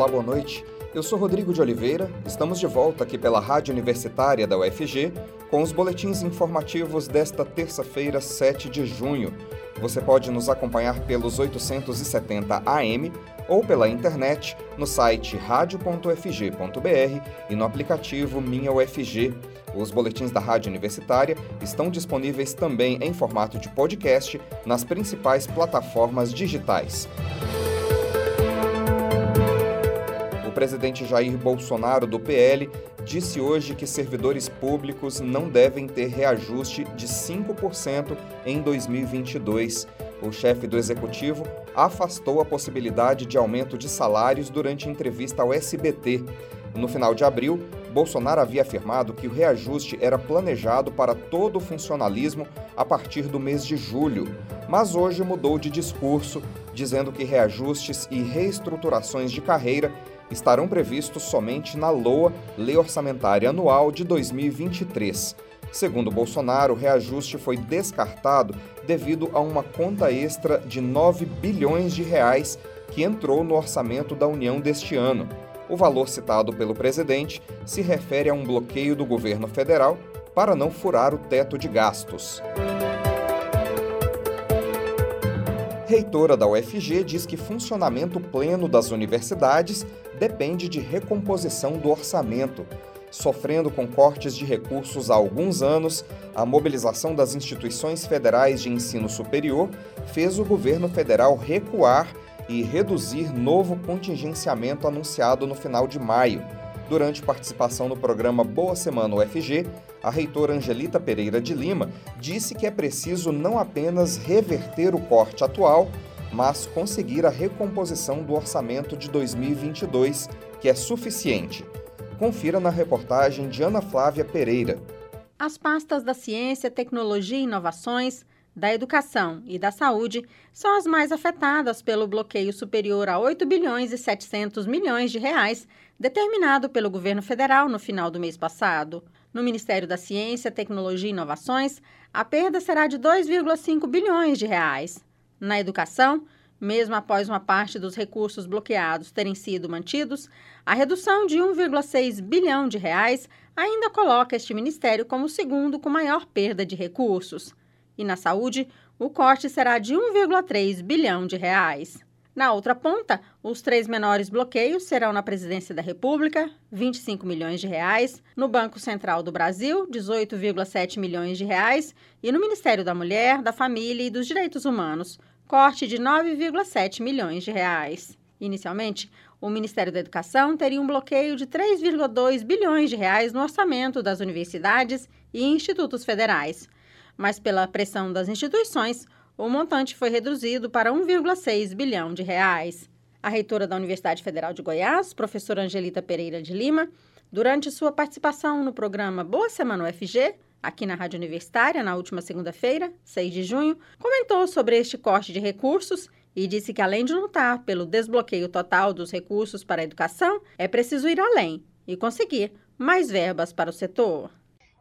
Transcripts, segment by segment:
Olá, boa noite. Eu sou Rodrigo de Oliveira, estamos de volta aqui pela Rádio Universitária da UFG com os boletins informativos desta terça-feira, 7 de junho. Você pode nos acompanhar pelos 870 AM ou pela internet no site radio.fg.br e no aplicativo Minha UFG. Os boletins da Rádio Universitária estão disponíveis também em formato de podcast nas principais plataformas digitais. Presidente Jair Bolsonaro, do PL, disse hoje que servidores públicos não devem ter reajuste de 5% em 2022. O chefe do executivo afastou a possibilidade de aumento de salários durante entrevista ao SBT. No final de abril, Bolsonaro havia afirmado que o reajuste era planejado para todo o funcionalismo a partir do mês de julho, mas hoje mudou de discurso, dizendo que reajustes e reestruturações de carreira estarão previstos somente na LOA, Lei Orçamentária Anual de 2023. Segundo Bolsonaro, o reajuste foi descartado devido a uma conta extra de 9 bilhões de reais que entrou no orçamento da União deste ano. O valor citado pelo presidente se refere a um bloqueio do governo federal para não furar o teto de gastos. Reitora da UFG diz que funcionamento pleno das universidades depende de recomposição do orçamento. Sofrendo com cortes de recursos há alguns anos, a mobilização das instituições federais de ensino superior fez o governo federal recuar e reduzir novo contingenciamento anunciado no final de maio. Durante participação no programa Boa Semana UFG, a reitora Angelita Pereira de Lima disse que é preciso não apenas reverter o corte atual, mas conseguir a recomposição do orçamento de 2022, que é suficiente. Confira na reportagem de Ana Flávia Pereira. As pastas da Ciência, Tecnologia e Inovações, da Educação e da Saúde são as mais afetadas pelo bloqueio superior a 8 bilhões e 700 milhões de reais determinado pelo governo federal no final do mês passado. No Ministério da Ciência, Tecnologia e Inovações, a perda será de 2,5 bilhões de reais. Na educação, mesmo após uma parte dos recursos bloqueados terem sido mantidos, a redução de 1,6 bilhão de reais ainda coloca este ministério como o segundo com maior perda de recursos. E na saúde, o corte será de 1,3 bilhão de reais. Na outra ponta, os três menores bloqueios serão na Presidência da República, 25 milhões de reais, no Banco Central do Brasil, 18,7 milhões de reais, e no Ministério da Mulher, da Família e dos Direitos Humanos, corte de 9,7 milhões de reais. Inicialmente, o Ministério da Educação teria um bloqueio de 3,2 bilhões de reais no orçamento das universidades e institutos federais, mas pela pressão das instituições, o montante foi reduzido para 1,6 bilhão de reais. A reitora da Universidade Federal de Goiás, professora Angelita Pereira de Lima, durante sua participação no programa Boa Semana UFG, aqui na Rádio Universitária, na última segunda-feira, 6 de junho, comentou sobre este corte de recursos e disse que, além de lutar pelo desbloqueio total dos recursos para a educação, é preciso ir além e conseguir mais verbas para o setor.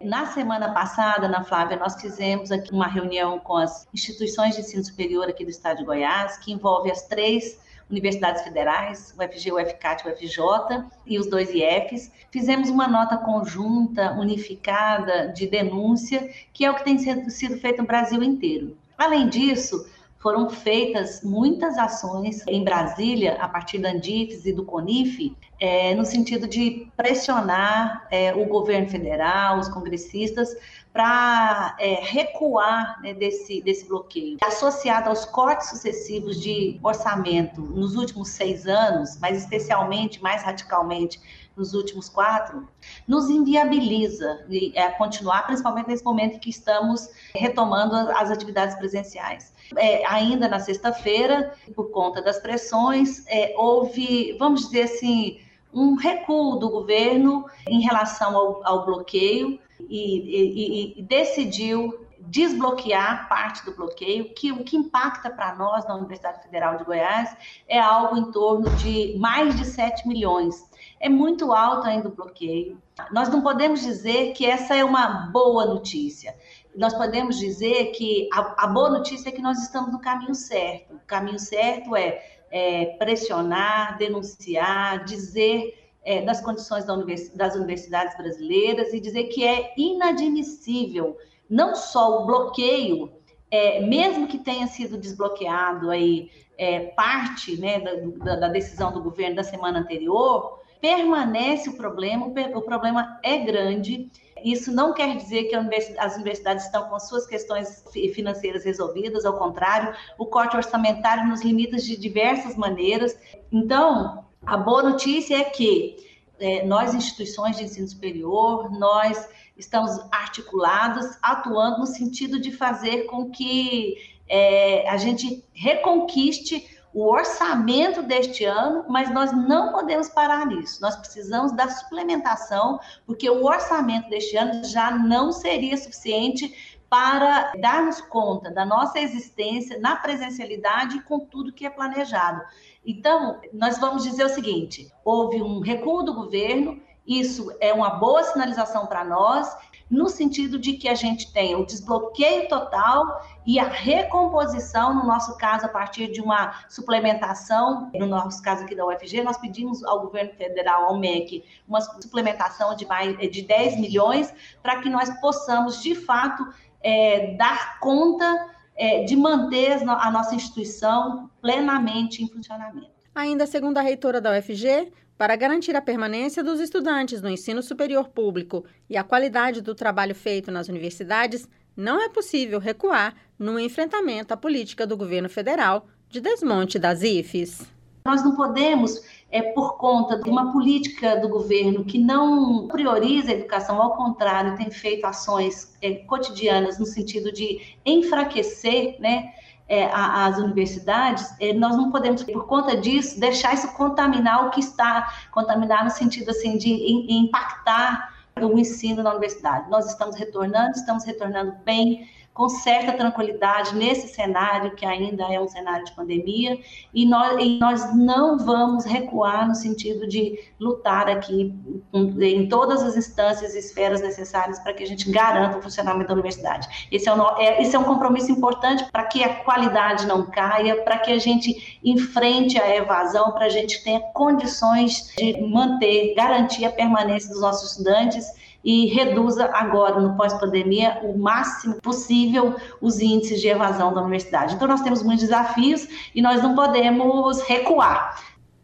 Na semana passada, na Flávia, nós fizemos aqui uma reunião com as instituições de ensino superior aqui do estado de Goiás, que envolve as três universidades federais, o FG, o FCAT, o FJ e os dois IFs. Fizemos uma nota conjunta, unificada, de denúncia, que é o que tem sido feito no Brasil inteiro. Além disso, foram feitas muitas ações em Brasília, a partir da Andifes e do CONIF, é, no sentido de pressionar é, o governo federal, os congressistas, para é, recuar né, desse, desse bloqueio. Associado aos cortes sucessivos de orçamento nos últimos seis anos, mas especialmente, mais radicalmente, nos últimos quatro, nos inviabiliza é, continuar, principalmente nesse momento em que estamos retomando as atividades presenciais. É, ainda na sexta-feira, por conta das pressões, é, houve, vamos dizer assim, um recuo do governo em relação ao, ao bloqueio e, e, e decidiu desbloquear parte do bloqueio, que o que impacta para nós na Universidade Federal de Goiás é algo em torno de mais de 7 milhões. É muito alto ainda o bloqueio. Nós não podemos dizer que essa é uma boa notícia. Nós podemos dizer que a, a boa notícia é que nós estamos no caminho certo. O caminho certo é é, pressionar, denunciar, dizer é, das condições da univers das universidades brasileiras e dizer que é inadmissível não só o bloqueio, é, mesmo que tenha sido desbloqueado aí é, parte né, da, da, decisão do governo da semana anterior, permanece o problema, o problema é grande. Isso não quer dizer que as universidades estão com suas questões financeiras resolvidas, ao contrário, o corte orçamentário nos limita de diversas maneiras. Então, a boa notícia é que é, nós, instituições de ensino superior, nós estamos articulados, atuando no sentido de fazer com que é, a gente reconquiste o orçamento deste ano, mas nós não podemos parar nisso. Nós precisamos da suplementação, porque o orçamento deste ano já não seria suficiente para darmos conta da nossa existência na presencialidade com tudo que é planejado. Então, nós vamos dizer o seguinte: houve um recuo do governo, isso é uma boa sinalização para nós, no sentido de que a gente tem o desbloqueio total e a recomposição, no nosso caso, a partir de uma suplementação, no nosso caso aqui da UFG, nós pedimos ao governo federal, ao MEC, uma suplementação de, mais, de 10 milhões, para que nós possamos, de fato, é, dar conta é, de manter a nossa instituição plenamente em funcionamento. Ainda segundo a reitora da UFG, para garantir a permanência dos estudantes no ensino superior público e a qualidade do trabalho feito nas universidades, não é possível recuar no enfrentamento à política do governo federal de desmonte das IFES. Nós não podemos, é, por conta de uma política do governo que não prioriza a educação, ao contrário, tem feito ações é, cotidianas no sentido de enfraquecer né, é, as universidades, é, nós não podemos, por conta disso, deixar isso contaminar o que está, contaminar no sentido assim de impactar o ensino na universidade. Nós estamos retornando, estamos retornando bem, com certa tranquilidade nesse cenário, que ainda é um cenário de pandemia, e nós, e nós não vamos recuar no sentido de lutar aqui em todas as instâncias e esferas necessárias para que a gente garanta o funcionamento da universidade. Esse é, um, é, esse é um compromisso importante para que a qualidade não caia, para que a gente enfrente a evasão, para a gente tenha condições de manter, garantir a permanência dos nossos estudantes e reduza agora, no pós-pandemia, o máximo possível os índices de evasão da universidade. Então, nós temos muitos desafios e nós não podemos recuar.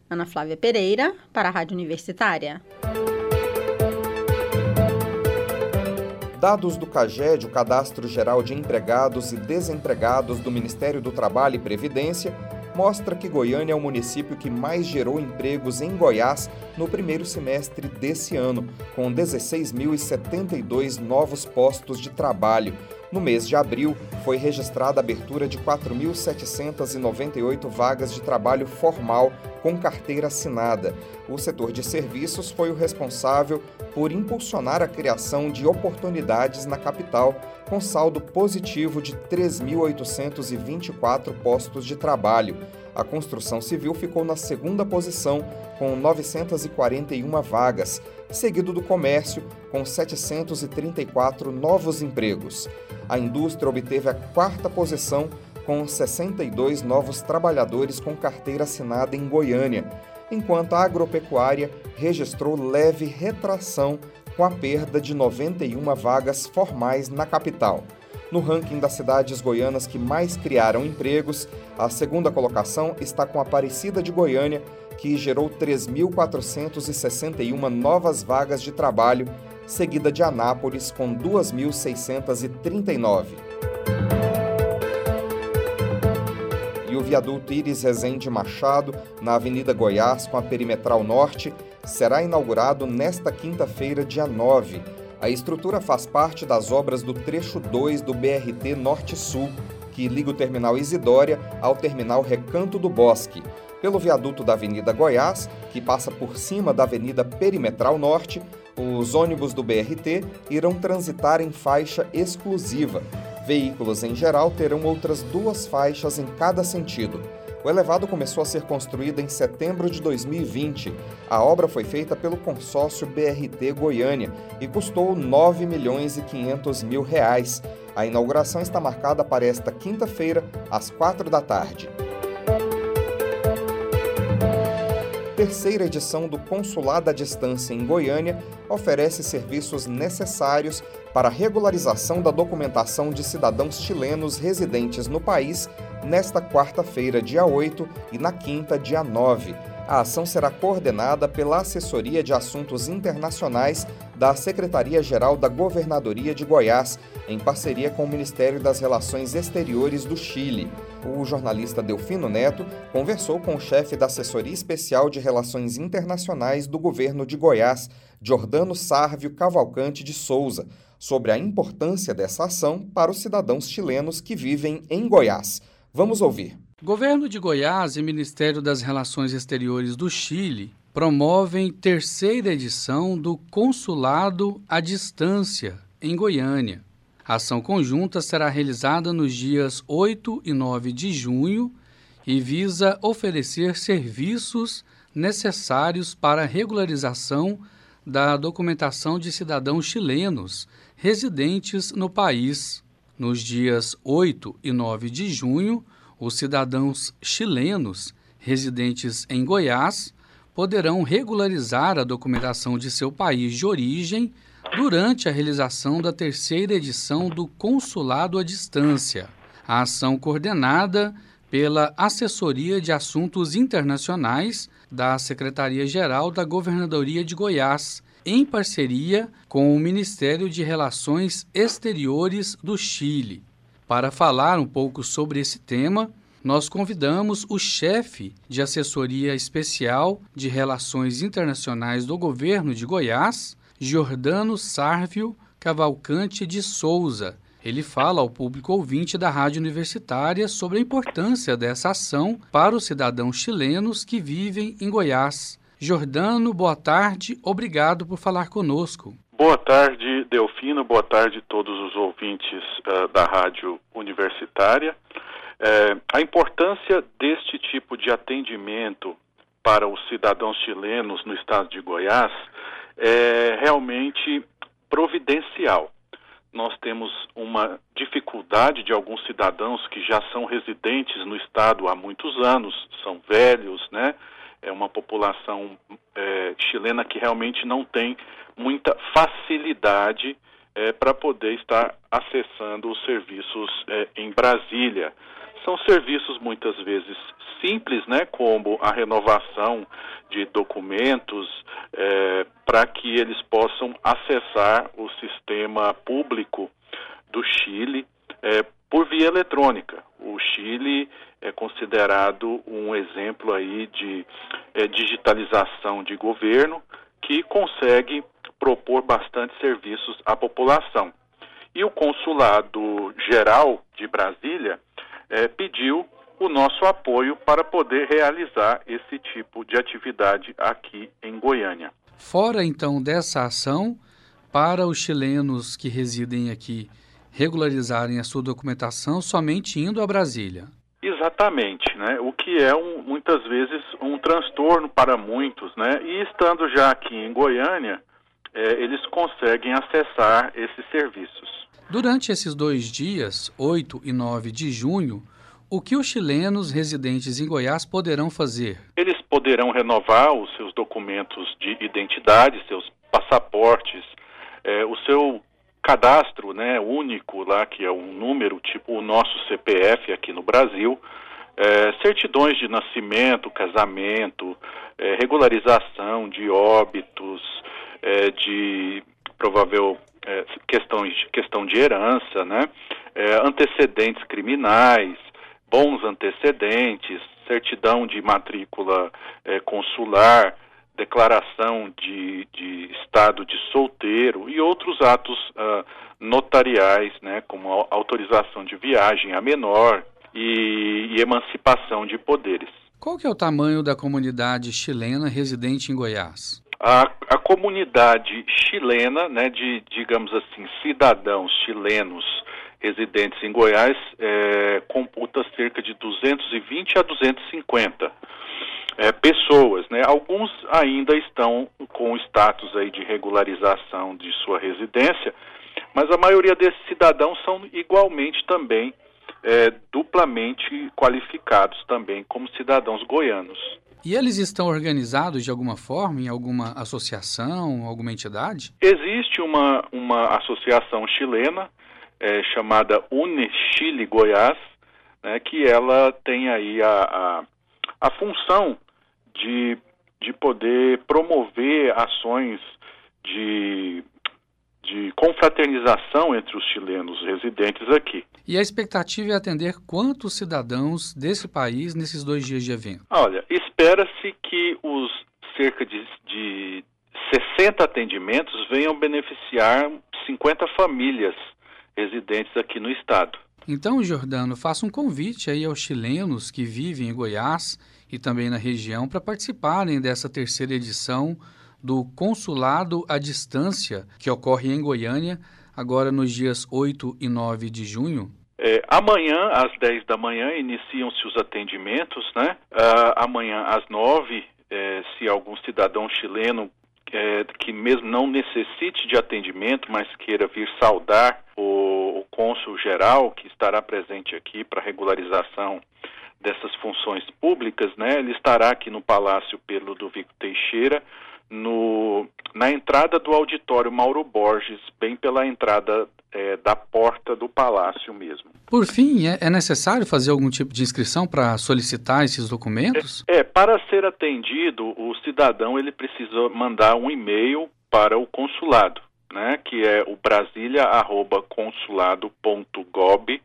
Ana Flávia Pereira, para a Rádio Universitária. Dados do CAGED, o Cadastro Geral de Empregados e Desempregados do Ministério do Trabalho e Previdência, mostra que Goiânia é o município que mais gerou empregos em Goiás no primeiro semestre desse ano, com 16.072 novos postos de trabalho. No mês de abril, foi registrada a abertura de 4.798 vagas de trabalho formal com carteira assinada. O setor de serviços foi o responsável por impulsionar a criação de oportunidades na capital, com saldo positivo de 3.824 postos de trabalho. A construção civil ficou na segunda posição, com 941 vagas, seguido do comércio, com 734 novos empregos. A indústria obteve a quarta posição, com 62 novos trabalhadores com carteira assinada em Goiânia, enquanto a agropecuária registrou leve retração com a perda de 91 vagas formais na capital. No ranking das cidades goianas que mais criaram empregos, a segunda colocação está com Aparecida de Goiânia, que gerou 3.461 novas vagas de trabalho, seguida de Anápolis com 2.639. viaduto Iris Rezende Machado, na Avenida Goiás, com a Perimetral Norte, será inaugurado nesta quinta-feira, dia 9 a estrutura faz parte das obras do trecho 2 do BRT Norte-Sul, que liga o terminal Isidória ao terminal Recanto do Bosque, pelo viaduto da Avenida Goiás, que passa por cima da Avenida Perimetral Norte, os ônibus do BRT irão transitar em faixa exclusiva. Veículos em geral terão outras duas faixas em cada sentido. O elevado começou a ser construído em setembro de 2020. A obra foi feita pelo consórcio BRT Goiânia e custou 9 milhões e 500 mil reais. A inauguração está marcada para esta quinta-feira, às quatro da tarde. Terceira edição do Consulado à Distância em Goiânia oferece serviços necessários para a regularização da documentação de cidadãos chilenos residentes no país nesta quarta-feira, dia 8, e na quinta, dia 9. A ação será coordenada pela Assessoria de Assuntos Internacionais da Secretaria-Geral da Governadoria de Goiás, em parceria com o Ministério das Relações Exteriores do Chile. O jornalista Delfino Neto conversou com o chefe da Assessoria Especial de Relações Internacionais do governo de Goiás, Jordano Sárvio Cavalcante de Souza, sobre a importância dessa ação para os cidadãos chilenos que vivem em Goiás. Vamos ouvir. Governo de Goiás e Ministério das Relações Exteriores do Chile promovem terceira edição do Consulado à Distância em Goiânia. A ação conjunta será realizada nos dias 8 e 9 de junho e visa oferecer serviços necessários para a regularização da documentação de cidadãos chilenos residentes no país. Nos dias 8 e 9 de junho, os cidadãos chilenos residentes em Goiás poderão regularizar a documentação de seu país de origem durante a realização da terceira edição do Consulado à Distância, a ação coordenada pela Assessoria de Assuntos Internacionais da Secretaria-Geral da Governadoria de Goiás, em parceria com o Ministério de Relações Exteriores do Chile. Para falar um pouco sobre esse tema, nós convidamos o chefe de assessoria especial de relações internacionais do governo de Goiás, Jordano Sárvio Cavalcante de Souza. Ele fala ao público ouvinte da Rádio Universitária sobre a importância dessa ação para os cidadãos chilenos que vivem em Goiás. Jordano, boa tarde, obrigado por falar conosco. Boa tarde, Delfino, boa tarde a todos os ouvintes uh, da Rádio Universitária. Uh, a importância deste tipo de atendimento para os cidadãos chilenos no estado de Goiás é realmente providencial. Nós temos uma dificuldade de alguns cidadãos que já são residentes no estado há muitos anos, são velhos, né? é uma população é, chilena que realmente não tem muita facilidade é, para poder estar acessando os serviços é, em Brasília. São serviços muitas vezes simples, né, como a renovação de documentos é, para que eles possam acessar o sistema público do Chile é, por via eletrônica. O Chile é considerado um exemplo aí de é, digitalização de governo que consegue propor bastante serviços à população. E o Consulado Geral de Brasília é, pediu o nosso apoio para poder realizar esse tipo de atividade aqui em Goiânia. Fora então dessa ação, para os chilenos que residem aqui regularizarem a sua documentação somente indo a Brasília. Exatamente, né? O que é um, muitas vezes um transtorno para muitos, né? E estando já aqui em Goiânia, é, eles conseguem acessar esses serviços. Durante esses dois dias, 8 e 9 de junho, o que os chilenos residentes em Goiás poderão fazer? Eles poderão renovar os seus documentos de identidade, seus passaportes, é, o seu cadastro né, único lá, que é um número tipo o nosso CPF aqui no Brasil, é, certidões de nascimento, casamento, é, regularização de óbitos, de provável é, questão, questão de herança, né, é, antecedentes criminais, bons antecedentes, certidão de matrícula é, consular, declaração de, de estado de solteiro e outros atos uh, notariais, né, como autorização de viagem a menor e, e emancipação de poderes. Qual que é o tamanho da comunidade chilena residente em Goiás? A, a comunidade chilena, né, de digamos assim cidadãos chilenos residentes em Goiás, é, computa cerca de 220 a 250 é, pessoas, né? Alguns ainda estão com status aí de regularização de sua residência, mas a maioria desses cidadãos são igualmente também é, duplamente qualificados também como cidadãos goianos. E eles estão organizados de alguma forma, em alguma associação, alguma entidade? Existe uma, uma associação chilena é, chamada Une Chile Goiás, né, que ela tem aí a, a, a função de, de poder promover ações de de confraternização entre os chilenos residentes aqui. E a expectativa é atender quantos cidadãos desse país nesses dois dias de evento? Olha, espera-se que os cerca de, de 60 atendimentos venham beneficiar 50 famílias residentes aqui no estado. Então, Jordano, faça um convite aí aos chilenos que vivem em Goiás e também na região para participarem dessa terceira edição do Consulado à Distância, que ocorre em Goiânia, agora nos dias 8 e 9 de junho? É, amanhã, às 10 da manhã, iniciam-se os atendimentos, né? Uh, amanhã, às 9, é, se algum cidadão chileno é, que mesmo não necessite de atendimento, mas queira vir saudar o, o cônsul geral que estará presente aqui para regularização dessas funções públicas, né? Ele estará aqui no Palácio Pedro Ludovico Teixeira, no, na entrada do auditório Mauro Borges, bem pela entrada é, da porta do palácio mesmo. Por fim, é, é necessário fazer algum tipo de inscrição para solicitar esses documentos? É, é, para ser atendido, o cidadão ele precisa mandar um e-mail para o consulado, né, que é o brasilia@consulado.gov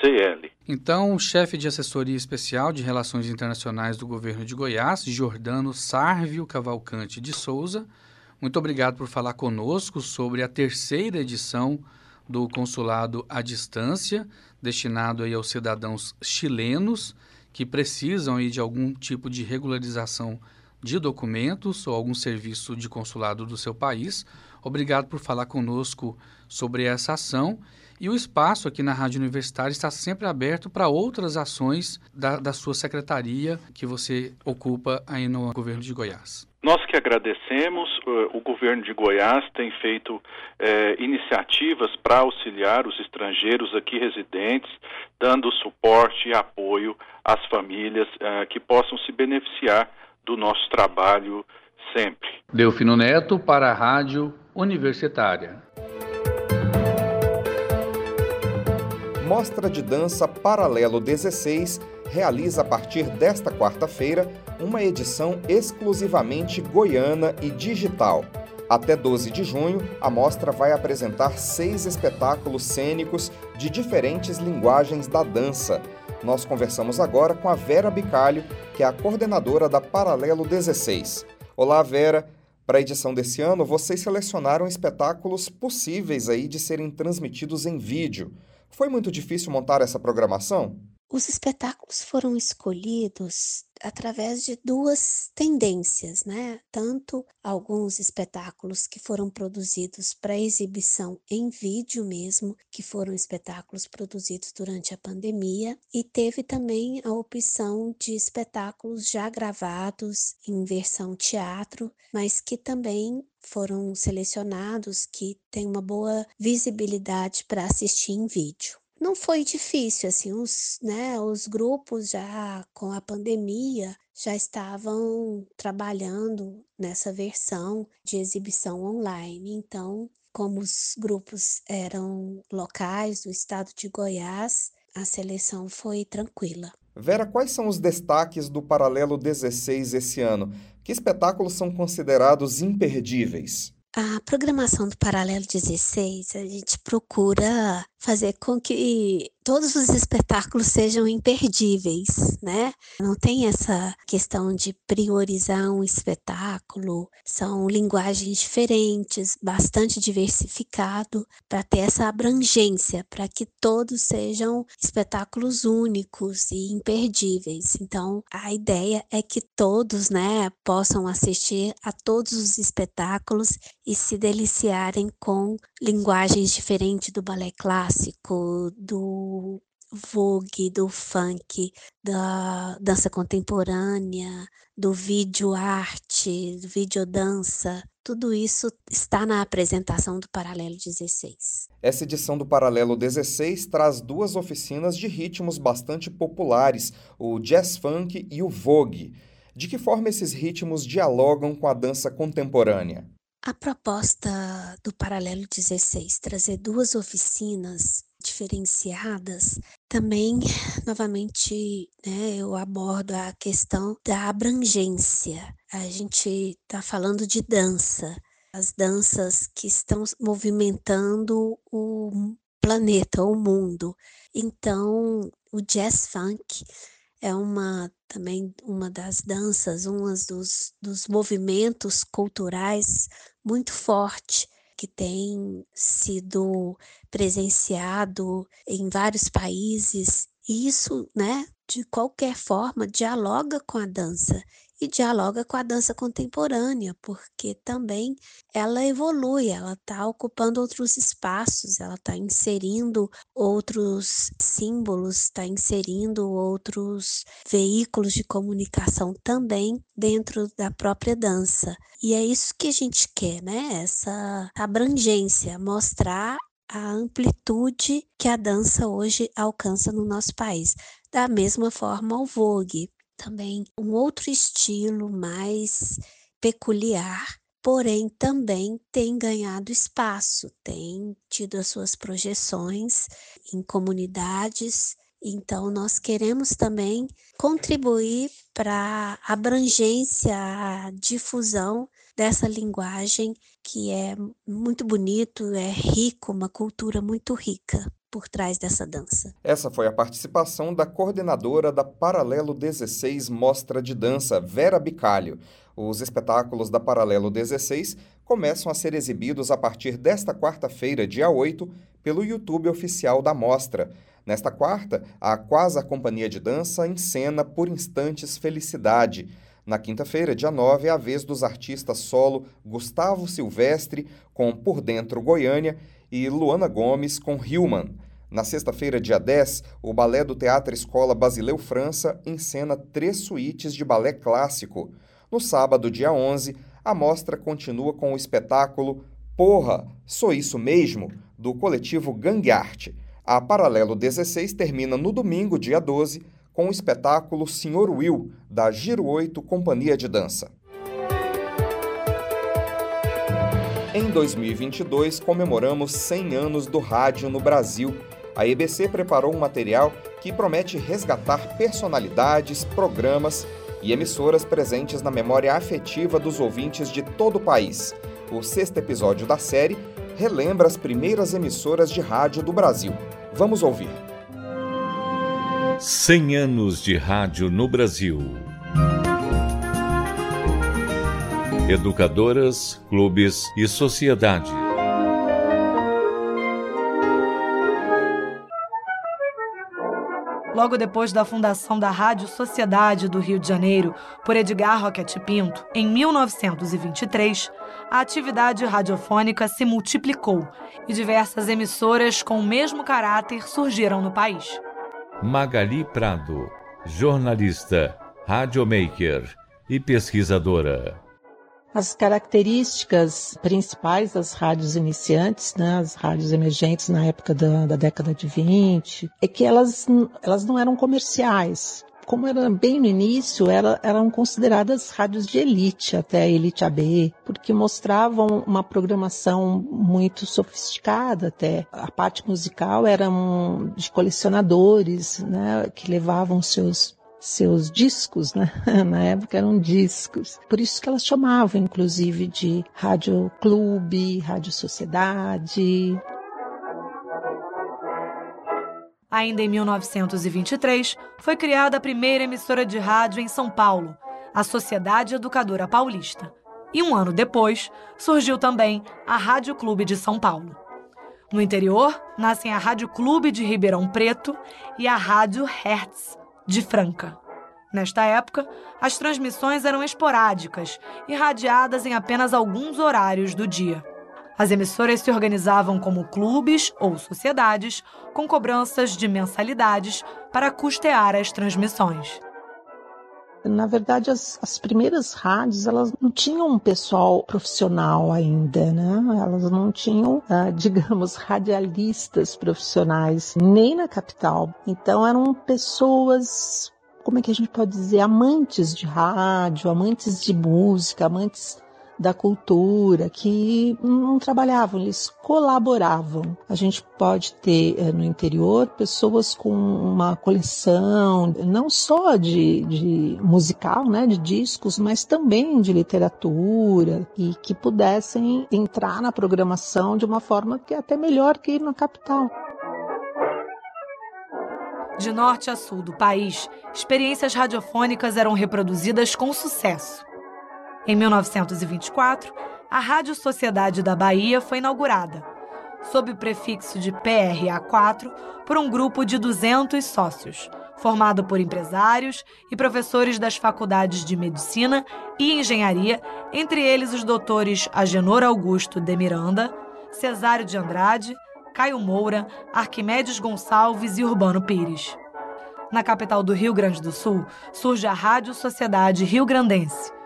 CL. Então, o chefe de assessoria especial de Relações Internacionais do governo de Goiás, Jordano Sárvio Cavalcante de Souza, muito obrigado por falar conosco sobre a terceira edição do Consulado à Distância, destinado aí aos cidadãos chilenos que precisam aí de algum tipo de regularização de documentos ou algum serviço de consulado do seu país. Obrigado por falar conosco sobre essa ação e o espaço aqui na Rádio Universitária está sempre aberto para outras ações da, da sua secretaria que você ocupa aí no governo de Goiás. Nós que agradecemos, o governo de Goiás tem feito eh, iniciativas para auxiliar os estrangeiros aqui residentes, dando suporte e apoio às famílias eh, que possam se beneficiar do nosso trabalho sempre. Delfino Neto para a Rádio Universitária. Mostra de Dança Paralelo 16 realiza a partir desta quarta-feira uma edição exclusivamente goiana e digital. Até 12 de junho, a mostra vai apresentar seis espetáculos cênicos de diferentes linguagens da dança. Nós conversamos agora com a Vera Bicalho, que é a coordenadora da Paralelo 16. Olá, Vera. Para a edição desse ano, vocês selecionaram espetáculos possíveis aí de serem transmitidos em vídeo. Foi muito difícil montar essa programação? Os espetáculos foram escolhidos através de duas tendências, né? Tanto alguns espetáculos que foram produzidos para exibição em vídeo mesmo, que foram espetáculos produzidos durante a pandemia, e teve também a opção de espetáculos já gravados em versão teatro, mas que também foram selecionados que têm uma boa visibilidade para assistir em vídeo. Não foi difícil, assim, os, né, os grupos já com a pandemia já estavam trabalhando nessa versão de exibição online. Então, como os grupos eram locais do estado de Goiás, a seleção foi tranquila. Vera, quais são os destaques do Paralelo 16 esse ano? Que espetáculos são considerados imperdíveis? A programação do Paralelo 16, a gente procura fazer com que todos os espetáculos sejam imperdíveis, né? Não tem essa questão de priorizar um espetáculo, são linguagens diferentes, bastante diversificado para ter essa abrangência, para que todos sejam espetáculos únicos e imperdíveis. Então, a ideia é que todos, né, possam assistir a todos os espetáculos e se deliciarem com linguagens diferentes do balé clássico, do vogue, do funk, da dança contemporânea, do vídeo arte, do vídeo dança, tudo isso está na apresentação do Paralelo 16. Essa edição do Paralelo 16 traz duas oficinas de ritmos bastante populares, o jazz funk e o vogue. De que forma esses ritmos dialogam com a dança contemporânea? A proposta do Paralelo 16 trazer duas oficinas diferenciadas, também, novamente, né, eu abordo a questão da abrangência. A gente está falando de dança, as danças que estão movimentando o planeta, o mundo. Então, o jazz funk é uma também uma das danças, um dos, dos movimentos culturais muito forte que tem sido presenciado em vários países. E isso, né, de qualquer forma, dialoga com a dança e dialoga com a dança contemporânea, porque também ela evolui, ela está ocupando outros espaços, ela está inserindo outros símbolos, está inserindo outros veículos de comunicação também dentro da própria dança. E é isso que a gente quer, né? Essa abrangência, mostrar a amplitude que a dança hoje alcança no nosso país. Da mesma forma, o Vogue, também um outro estilo mais peculiar, porém também tem ganhado espaço, tem tido as suas projeções em comunidades. Então, nós queremos também contribuir para a abrangência, a difusão dessa linguagem que é muito bonito, é rico, uma cultura muito rica por trás dessa dança. Essa foi a participação da coordenadora da Paralelo 16 Mostra de Dança, Vera Bicalho. Os espetáculos da Paralelo 16 começam a ser exibidos a partir desta quarta-feira, dia 8, pelo YouTube oficial da mostra. Nesta quarta, a Quasar Companhia de Dança encena Por Instantes Felicidade. Na quinta-feira, dia 9, é a vez dos artistas solo Gustavo Silvestre com Por Dentro Goiânia e Luana Gomes com Hillman. Na sexta-feira, dia 10, o Balé do Teatro Escola Basileu França encena três suítes de balé clássico. No sábado, dia 11, a mostra continua com o espetáculo Porra, Sou Isso Mesmo? do coletivo Gangue Arte. A Paralelo 16 termina no domingo, dia 12, com o espetáculo Senhor Will, da Giro 8 Companhia de Dança. Em 2022, comemoramos 100 anos do rádio no Brasil. A EBC preparou um material que promete resgatar personalidades, programas e emissoras presentes na memória afetiva dos ouvintes de todo o país. O sexto episódio da série relembra as primeiras emissoras de rádio do Brasil. Vamos ouvir. 100 anos de rádio no Brasil. educadoras, clubes e sociedade. Logo depois da fundação da Rádio Sociedade do Rio de Janeiro por Edgar Roquete Pinto, em 1923, a atividade radiofônica se multiplicou e diversas emissoras com o mesmo caráter surgiram no país. Magali Prado, jornalista, radiomaker e pesquisadora. As características principais das rádios iniciantes, né, as rádios emergentes na época da, da década de 20, é que elas, elas não eram comerciais como era bem no início, era, eram consideradas rádios de elite, até a elite AB, porque mostravam uma programação muito sofisticada até. A parte musical era um, de colecionadores, né, que levavam seus seus discos, né? na época eram discos. Por isso que elas chamavam, inclusive, de rádio clube, rádio sociedade. Ainda em 1923, foi criada a primeira emissora de rádio em São Paulo, a Sociedade Educadora Paulista. E um ano depois, surgiu também a Rádio Clube de São Paulo. No interior, nascem a Rádio Clube de Ribeirão Preto e a Rádio Hertz, de Franca. Nesta época, as transmissões eram esporádicas e radiadas em apenas alguns horários do dia. As emissoras se organizavam como clubes ou sociedades, com cobranças de mensalidades para custear as transmissões. Na verdade, as, as, primeiras rádios, elas não tinham um pessoal profissional ainda, né? Elas não tinham, ah, digamos, radialistas profissionais, nem na capital. Então, eram pessoas como é que a gente pode dizer, amantes de rádio, amantes de música, amantes da cultura, que não trabalhavam, eles colaboravam. A gente pode ter eh, no interior pessoas com uma coleção não só de, de musical, né, de discos, mas também de literatura e que pudessem entrar na programação de uma forma que é até melhor que ir na capital. De norte a sul do país, experiências radiofônicas eram reproduzidas com sucesso. Em 1924, a Rádio Sociedade da Bahia foi inaugurada, sob o prefixo de PRA4, por um grupo de 200 sócios, formado por empresários e professores das faculdades de Medicina e Engenharia, entre eles os doutores Agenor Augusto de Miranda, Cesário de Andrade, Caio Moura, Arquimedes Gonçalves e Urbano Pires. Na capital do Rio Grande do Sul, surge a Rádio Sociedade Rio Grandense,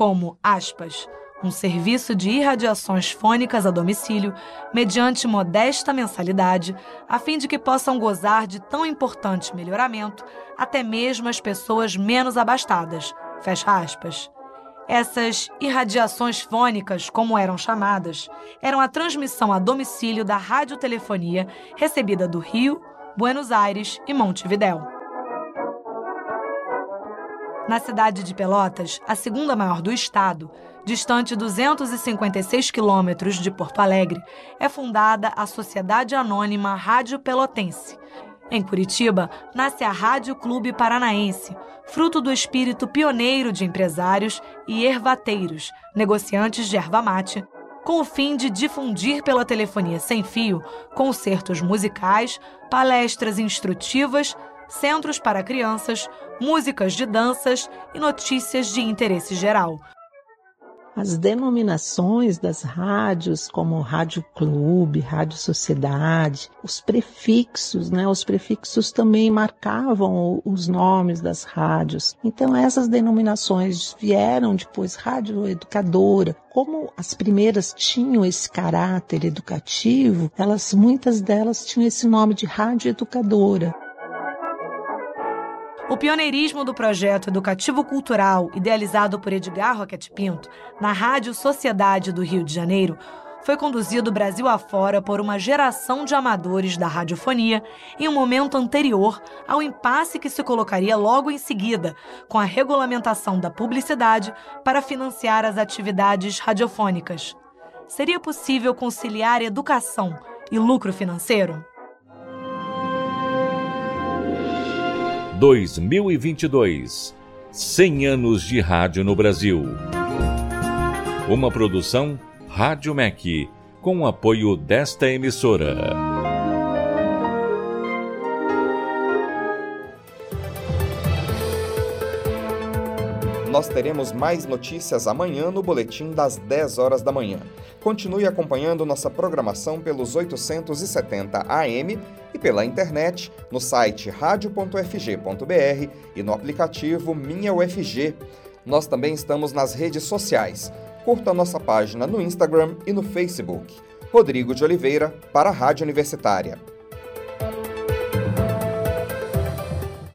como, aspas, um serviço de irradiações fônicas a domicílio, mediante modesta mensalidade, a fim de que possam gozar de tão importante melhoramento até mesmo as pessoas menos abastadas. Fecha aspas. Essas irradiações fônicas, como eram chamadas, eram a transmissão a domicílio da radiotelefonia recebida do Rio, Buenos Aires e Montevidéu. Na cidade de Pelotas, a segunda maior do estado, distante 256 quilômetros de Porto Alegre, é fundada a Sociedade Anônima Rádio Pelotense. Em Curitiba, nasce a Rádio Clube Paranaense, fruto do espírito pioneiro de empresários e ervateiros, negociantes de erva mate, com o fim de difundir pela telefonia sem fio concertos musicais, palestras instrutivas, centros para crianças, músicas de danças e notícias de interesse geral. As denominações das rádios, como Rádio Clube, Rádio Sociedade, os prefixos, né? Os prefixos também marcavam os nomes das rádios. Então essas denominações vieram depois Rádio Educadora. Como as primeiras tinham esse caráter educativo, elas muitas delas tinham esse nome de Rádio Educadora. O pioneirismo do projeto educativo-cultural, idealizado por Edgar Roquete Pinto, na Rádio Sociedade do Rio de Janeiro, foi conduzido Brasil afora por uma geração de amadores da radiofonia em um momento anterior ao impasse que se colocaria logo em seguida com a regulamentação da publicidade para financiar as atividades radiofônicas. Seria possível conciliar educação e lucro financeiro? 2022 100 anos de rádio no Brasil. Uma produção Rádio MEC, com apoio desta emissora. Nós teremos mais notícias amanhã no boletim das 10 horas da manhã. Continue acompanhando nossa programação pelos 870 AM e pela internet no site radio.fg.br e no aplicativo Minha UFG. Nós também estamos nas redes sociais. Curta nossa página no Instagram e no Facebook. Rodrigo de Oliveira, para a Rádio Universitária.